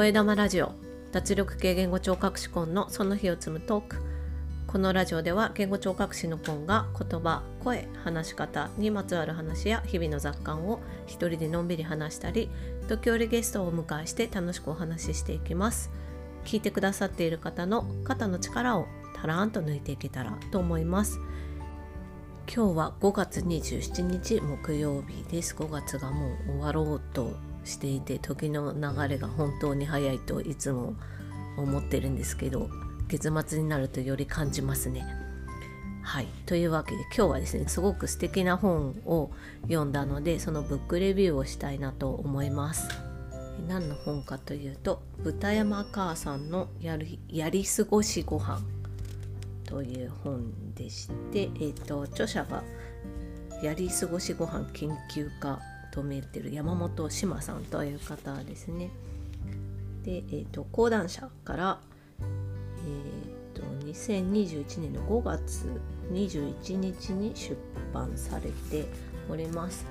声玉ラジオ脱力系言語聴覚士コンのその日を積むトーク。このラジオでは言語聴覚士のコンが言葉声話し方にまつわる話や日々の雑感を一人でのんびり話したり時折ゲストをお迎えして楽しくお話ししていきます。聞いてくださっている方の肩の力をたらんと抜いていけたらと思います。今日は5月27日木曜日です。5月がもう終わろうとしていて時の流れが本当に早いといつも思ってるんですけど月末になるとより感じますね。はいというわけで今日はですねすごく素敵な本を読んだのでそのブックレビューをしたいなと思います。何の本かというと豚山母さんのやりやり過ごしご飯という本でして、えーと、著者がやり過ごしご飯研究家とめてる山本志麻さんという方ですね。で、えーと、講談社から、えーと、2021年の5月21日に出版されております。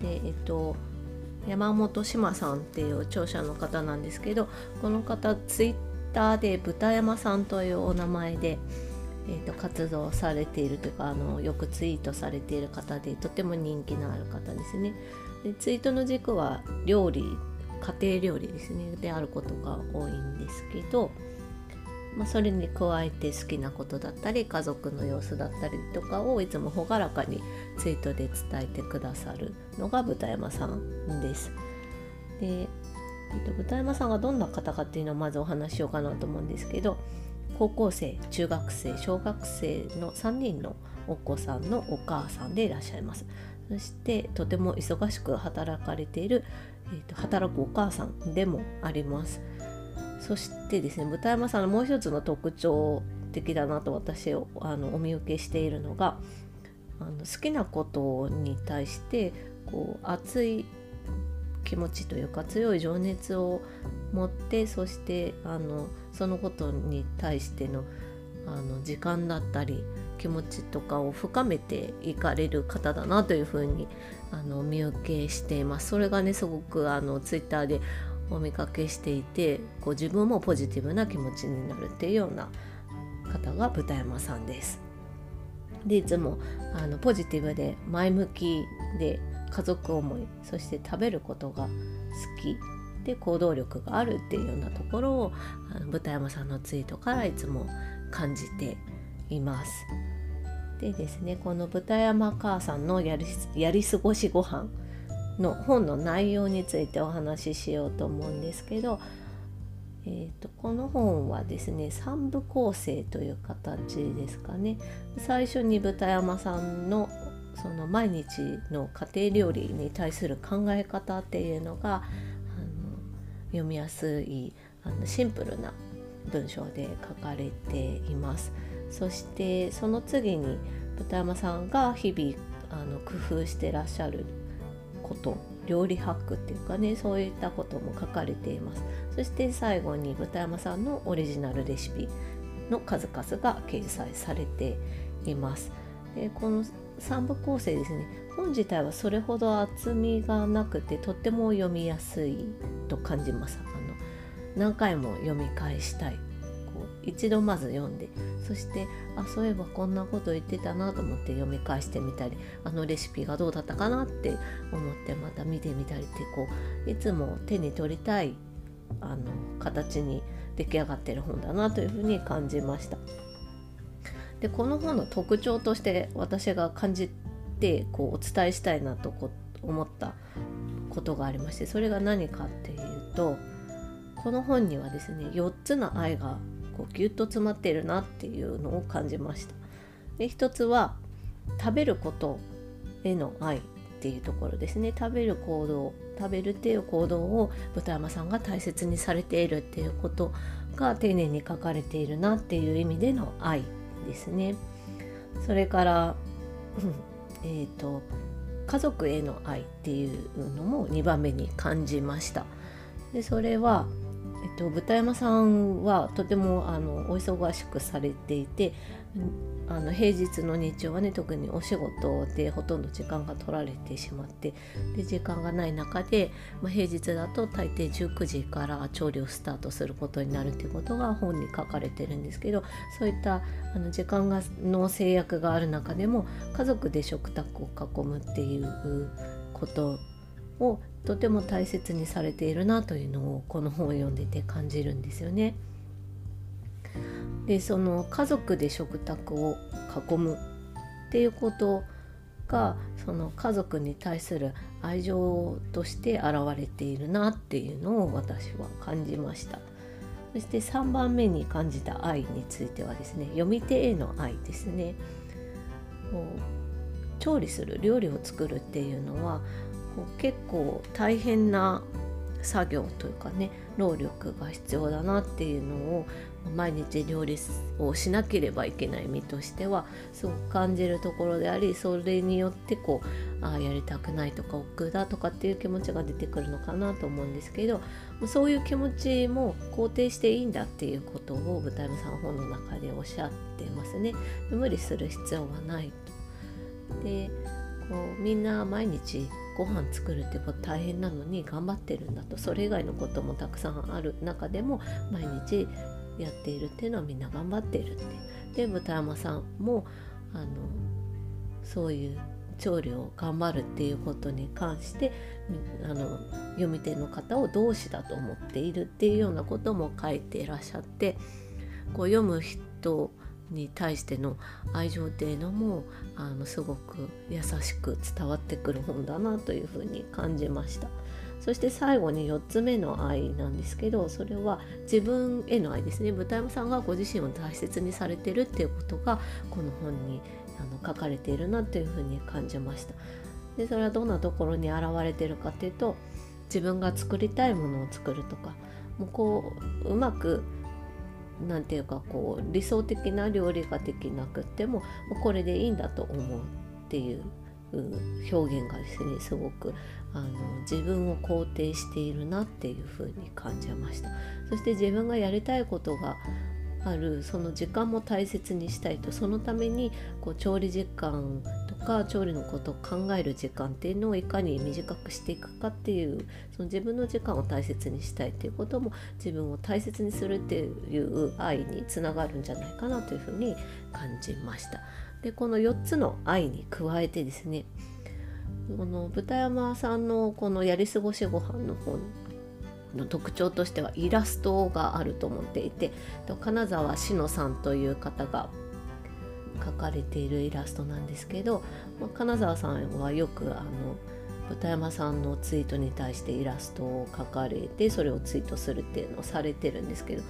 で、えっ、ー、と山本志麻さんっていう著者の方なんですけどこの方ツイッターで豚山さんというお名前でえーと、活動されているというかあのよくツイートされている方でとても人気のある方ですね。でツイートの軸は料理家庭料理ですねであることが多いんですけど、まあ、それに加えて好きなことだったり家族の様子だったりとかをいつも朗らかにツイートで伝えてくださるのが豚山さんです。で、えーと、豚山さんがどんな方かっていうのをまずお話ししようかなと思うんですけど高校生中学生小学生の3人のお子さんのお母さんでいらっしゃいますそしてとても忙しく働かれている、えーと、働くお母さんでもあります。そしてですね豚山さんのもう一つの特徴的だなと私をあのお見受けしているのがあの好きなことに対してこう熱い気持ちというか強い情熱を持ってそしてあのそのことに対してのあの時間だったり気持ちとかを深めていかれる方だなというふうにあの見受けしています。それがねすごくあのツイッターでお見かけしていてこう自分もポジティブな気持ちになるっていうような方が豚山さんです。でいつもあのポジティブで前向きで家族思いそして食べることが好きで行動力があるっていうようなところをあの豚山さんのツイートからいつも感じています。でですねこの豚山母さんのやりやり過ごしご飯の本の内容についてお話ししようと思うんですけど、えーと、この本はですね3部構成という形ですかね最初に豚山さんのその毎日の家庭料理に対する考え方っていうのがあの読みやすいあのシンプルな文章で書かれています。そしてその次に豚山さんが日々あの工夫してらっしゃること料理ハックっていうかねそういったことも書かれています。そして最後に豚山さんのオリジナルレシピの数々が掲載されています。でこの3部構成ですね。本自体はそれほど厚みがなくてとっても読みやすいと感じます。あの何回も読み返したい。一度まず読んでそしてあそういえばこんなこと言ってたなと思って読み返してみたりあのレシピがどうだったかなって思ってまた見てみたりってこういつも手に取りたいあの形に出来上がってる本だなというふうに感じました。でこの本の特徴として私が感じてこうお伝えしたいなとこ思ったことがありましてそれが何かっていうとこの本にはですね4つの愛がこうギュッと詰まってるなっていうのを感じました。で1つは食べることへの愛っていうところですね食べる行動食べるっていう行動を豚山さんが大切にされているっていうことが丁寧に書かれているなっていう意味での愛ですね。それから、えーと、家族への愛っていうのも2番目に感じました。でそれはえっと、豚山さんはとてもあのお忙しくされていてあの平日の日中はね特にお仕事でほとんど時間が取られてしまってで時間がない中で、まあ、平日だと大抵19時から調理をスタートすることになるということが本に書かれてるんですけどそういったあの時間がの制約がある中でも家族で食卓を囲むっていうことをとても大切にされているなというのをこの本を読んでて感じるんですよね。でその家族で食卓を囲むっていうことがその家族に対する愛情として現れているなっていうのを私は感じましたそして3番目に感じた愛についてはですね読み手への愛ですねこう調理する料理を作るっていうのはこう結構大変な作業というかね労力が必要だなっていうのを毎日料理をしなければいけない身としてはすごく感じるところでありそれによってこうあやりたくないとか億劫だとかっていう気持ちが出てくるのかなと思うんですけどそういう気持ちも肯定していいんだっていうことを舞台山さん本の中でおっしゃってますね。無理する必要はないと。でこうみんな毎日ご飯作るってこと大変なのに頑張ってるんだとそれ以外のこともたくさんある。中でも毎日やっているっていうのはみんな頑張っているって。で豚山さんもあのそういう調理を頑張るっていうことに関してあの読み手の方を同志だと思っているっていうようなことも書いていらっしゃってこう読む人に対しての愛情っていうのもあのすごく優しく伝わってくる本だなというふうに感じました。そして最後に4つ目の愛なんですけどそれは自分への愛ですね。豚山さんがご自身を大切にされてるっていうことがこの本にあの書かれているなというふうに感じました。でそれはどんなところに現れてるかっていうと自分が作りたいものを作るとかもうこううまく何て言うかこう理想的な料理ができなくってもこれでいいんだと思うっていう表現がですねすごくあの自分を肯定しているなっていうふうに感じました。そして自分がやりたいことがあるその時間も大切にしたいとそのためにこう調理時間か調理のことを考える時間っていうのをいかに短くしていくかっていうその自分の時間を大切にしたいっていうことも自分を大切にするっていう愛につながるんじゃないかなというふうに感じました。でこの4つの愛に加えてですねこの豚山さんのこのやり過ごしご飯の本の特徴としてはイラストがあると思っていて金沢志乃さんという方が描かれているイラストなんですけど、まあ、金沢さんはよくあの豚山さんのツイートに対してイラストを描かれてそれをツイートするっていうのをされてるんですけど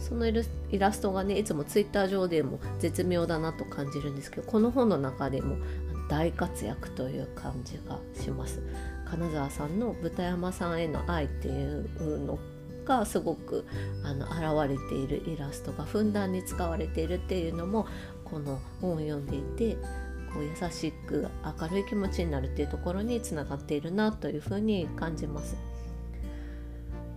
そのイラストがねいつもツイッター上でも絶妙だなと感じるんですけどこの本の中でも大活躍という感じがします。金沢さんの豚山さんへの愛っていうのがすごくあの現れているイラストがふんだんに使われているっていうのもこの本を読んでいてこう優しく明るい気持ちになるっていうところにつながっているなというふうに感じます。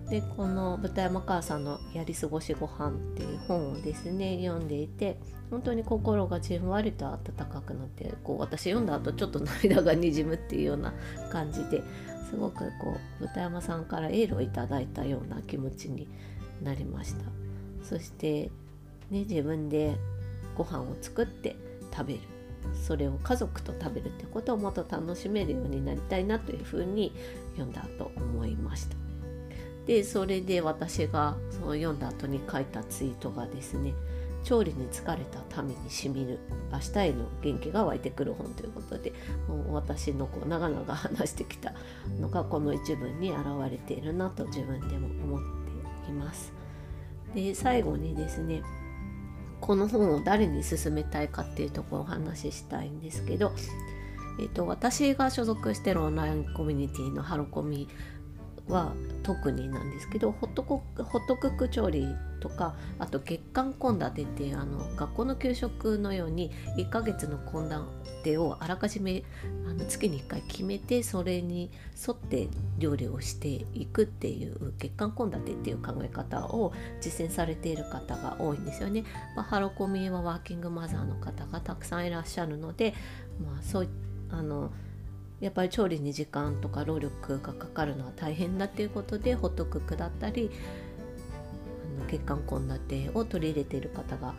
でこの豚山母さんの「やり過ごしご飯っていう本をですね読んでいて本当に心がじんわりと温かくなってこう私読んだ後ちょっと涙がにじむっていうような感じですごくこう豚山さんからエールをいただいたような気持ちになりましたそしてね自分でご飯を作って食べるそれを家族と食べるってことをもっと楽しめるようになりたいなというふうに読んだと思いました。でそれで私がその読んだ後に書いたツイートがですね調理に疲れた民にしみる明日への元気が湧いてくる本ということでもう私のこう長々話してきたのがこの一文に表れているなと自分でも思っています。で最後にですねこの本を誰に勧めたいかっていうところをお話ししたいんですけど、えっと、私が所属してるオンラインコミュニティのハロコミは特になんですけどホットコホットクック調理とかあと月間献立っていうあの学校の給食のように1ヶ月の献立をあらかじめあの月に1回決めてそれに沿って料理をしていくっていう月間献立っていう考え方を実践されている方が多いんですよね。まあ、ハロコミはワーキングマザーの方がたくさんいらっしゃるので、まあ、そういあのやっぱり調理に時間とか労力がかかるのは大変だっていうことでホットクックだったりあの月間献立を取り入れている方が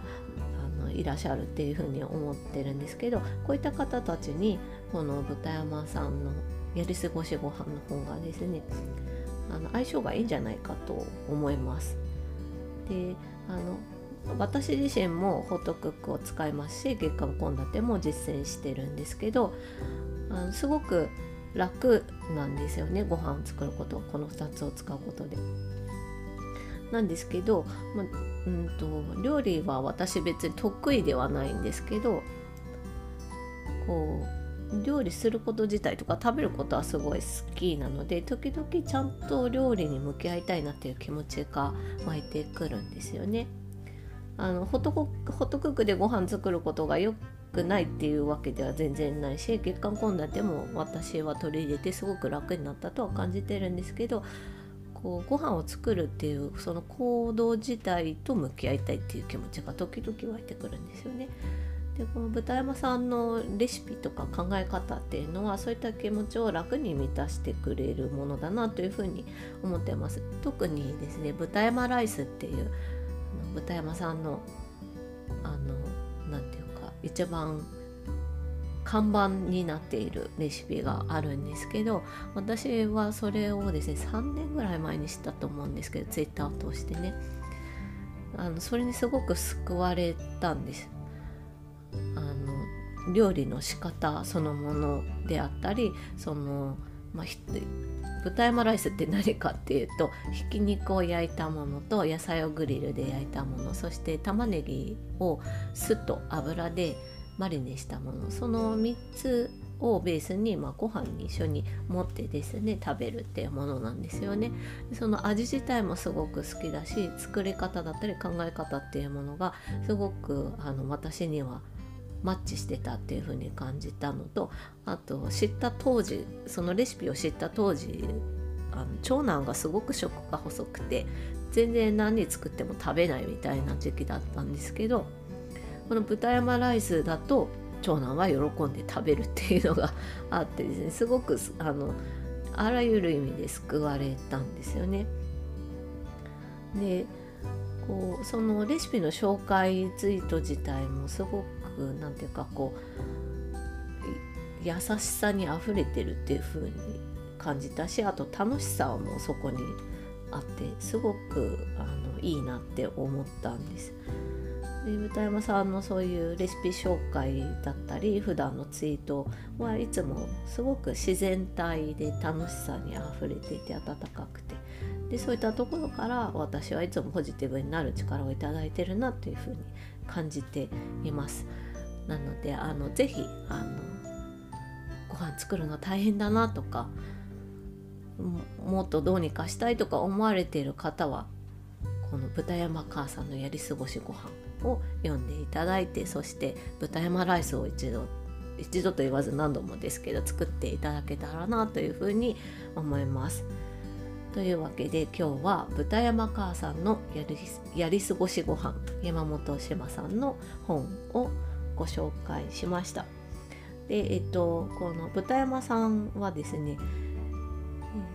あのいらっしゃるっていうふうに思ってるんですけどこういった方たちにこの豚山さんのやり過ごしご飯の本がですねあの相性がいいんじゃないかと思います。であの私自身もホットクックを使いますし月間献立も実践してるんですけどあのすごく楽なんですよねご飯を作ることこの2つを使うことで。なんですけど、まうんと、料理は私別に得意ではないんですけどこう料理すること自体とか食べることはすごい好きなので時々ちゃんと料理に向き合いたいなっていう気持ちが湧いてくるんですよね。あのホットホットクックでご飯作ることがよくないっていうわけでは全然ないし月間献立も私は取り入れてすごく楽になったとは感じてるんですけどこうご飯を作るっていうその行動自体と向き合いたいっていう気持ちが時々湧いてくるんですよね。でこの豚山さんのレシピとか考え方っていうのはそういった気持ちを楽に満たしてくれるものだなというふうに思ってます。特にですね豚山ライスっていう豚山さんのあの何て言う一番看板になっているレシピがあるんですけど私はそれをですね3年ぐらい前に知ったと思うんですけどツイッターを通してね。あのそれにすごく救われたんです。あの料理の仕方そのものであったりその、まあ、豚山ライスって何かっていうとひき肉を焼いたものと野菜をグリルで焼いたものそして玉ねぎを酢と油でマリネしたもの。その3つをベースに、まあ、ご飯に一緒に持ってですね食べるっていうものなんですよね。その味自体もすごく好きだし作り方だったり考え方っていうものがすごくあの私にはマッチしてたっていう風に感じたのとあと知った当時そのレシピを知った当時あの長男がすごく食が細くて全然何作っても食べないみたいな時期だったんですけどこの豚山ライスだと長男は喜んで食べるっていうのが あってですねすごくあのあらゆる意味で救われたんですよね。でこうそのレシピの紹介ツイート自体もすごく何て言うかこう優しさにあふれてるっていう風に感じたしあと楽しさもそこにあってすごくあのいいなって思ったんです。で豚山さんのそういうレシピ紹介だったり普段のツイートはいつもすごく自然体で楽しさにあふれていて温かくてでそういったところから私はいつもポジティブになる力をいただいてるなというふうに感じています。なのであのぜひあのご飯作るの大変だなとかもっとどうにかしたいとか思われている方はこの豚山母さんのやり過ごしご飯を読んでいただいてそして豚山ライスを一度一度と言わず何度もですけど作っていただけたらなというふうに思います。というわけで今日は豚山母さんのやりやり過ごしご飯山本島さんの本をご紹介しました。で、えっと、この豚山さんはですね、えっ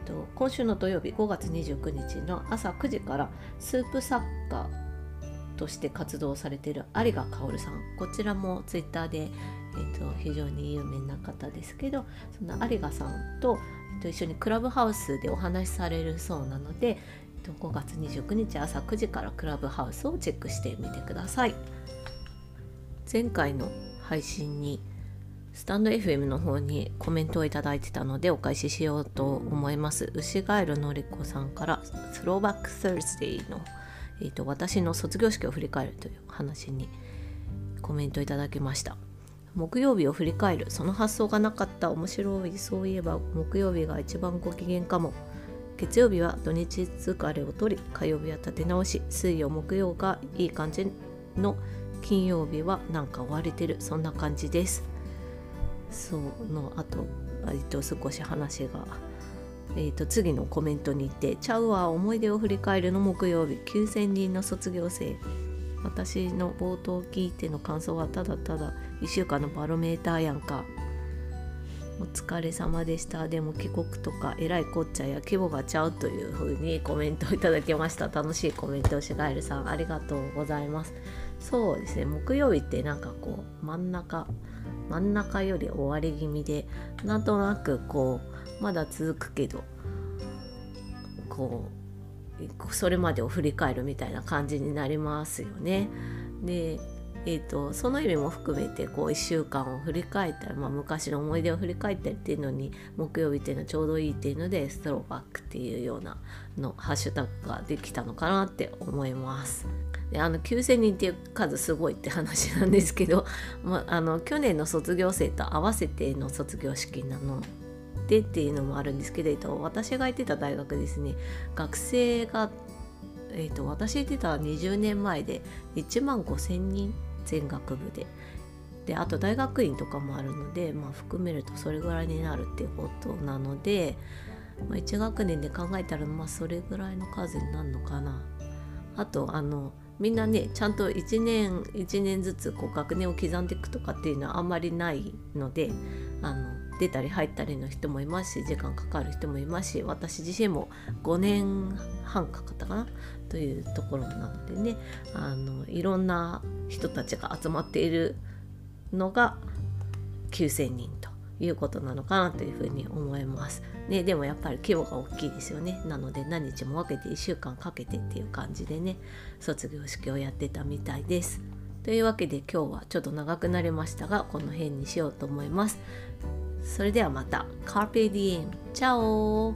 と、今週の土曜日5月29日の朝9時からスープ作家として活動されている有賀薫さんこちらもツイッターで、えっと、非常に有名な方ですけどその有賀さんと、と、一緒にクラブハウスでお話しされるそうなので、5月29日朝9時からクラブハウスをチェックしてみてください。前回の配信にスタンド FM の方にコメントをいただいてたのでお返ししようと思います牛ガエルのりこさんからスローバック Thursday の、えーと、私の卒業式を振り返るという話にコメントいただきました木曜日を振り返る。その発想がなかった面白い。そういえば木曜日が一番ご機嫌かも。月曜日は土日疲れを取り火曜日は立て直し水曜木曜がいい感じの金曜日はなんか追われてる。そんな感じです。そのあと,、えっと少し話が、えー、と次のコメントに行って「ちゃうわ思い出を振り返るの木曜日。9000人の卒業生」私の冒頭を聞いての感想はただただ1週間のバロメーターやんか。お疲れ様でした。でも帰国とかえらいこっちゃや規模がちゃうというふうに コメントをいただきました。楽しいコメントをしガエルさんありがとうございます。そうですね。木曜日ってなんかこう真ん中真ん中より終わり気味でなんとなくこうまだ続くけどこうそれまでを振り返るみたいな感じになりますよね。でえーと、その意味も含めてこう1週間を振り返ったり、まあ、昔の思い出を振り返ったりっていうのに木曜日っていうのはちょうどいいっていうのでストローバックっていうようなのハッシュタグができたのかなって思います。であの9,000人っていう数すごいって話なんですけど、まあ、の去年の卒業生と合わせての卒業式なのでっていうのもあるんですけど、私が行ってた大学ですね学生が、えーと、私行ってた20年前で1万5,000人全学部で。であと大学院とかもあるので、まあ、含めるとそれぐらいになるっていうことなので、まあ、1学年で考えたらまあそれぐらいの数になるのかな。あとあのみんなねちゃんと1年1年ずつこう学年を刻んでいくとかっていうのはあんまりないのであの出たり入ったりの人もいますし時間かかる人もいますし私自身も5年半かかったかな？というところなのでねあのいろんな人たちが集まっているのが9,000人ということなのかなというふうに思います。ね、でもやっぱり規模が大きいですよね。なので何日も分けて1週間かけてっていう感じでね卒業式をやってたみたいです。というわけで今日はちょっと長くなりましたがこの辺にしようと思います。それではまた。Carpe Diem! チャオ